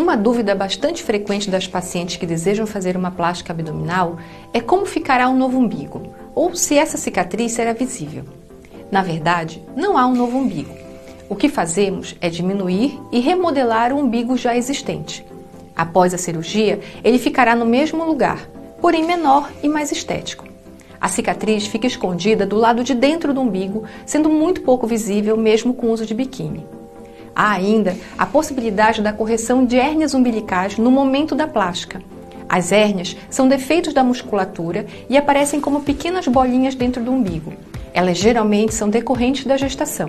Uma dúvida bastante frequente das pacientes que desejam fazer uma plástica abdominal é como ficará o novo umbigo, ou se essa cicatriz será visível. Na verdade, não há um novo umbigo. O que fazemos é diminuir e remodelar o umbigo já existente. Após a cirurgia, ele ficará no mesmo lugar, porém menor e mais estético. A cicatriz fica escondida do lado de dentro do umbigo, sendo muito pouco visível mesmo com o uso de biquíni. Há ainda a possibilidade da correção de hérnias umbilicais no momento da plástica. As hérnias são defeitos da musculatura e aparecem como pequenas bolinhas dentro do umbigo. Elas geralmente são decorrentes da gestação.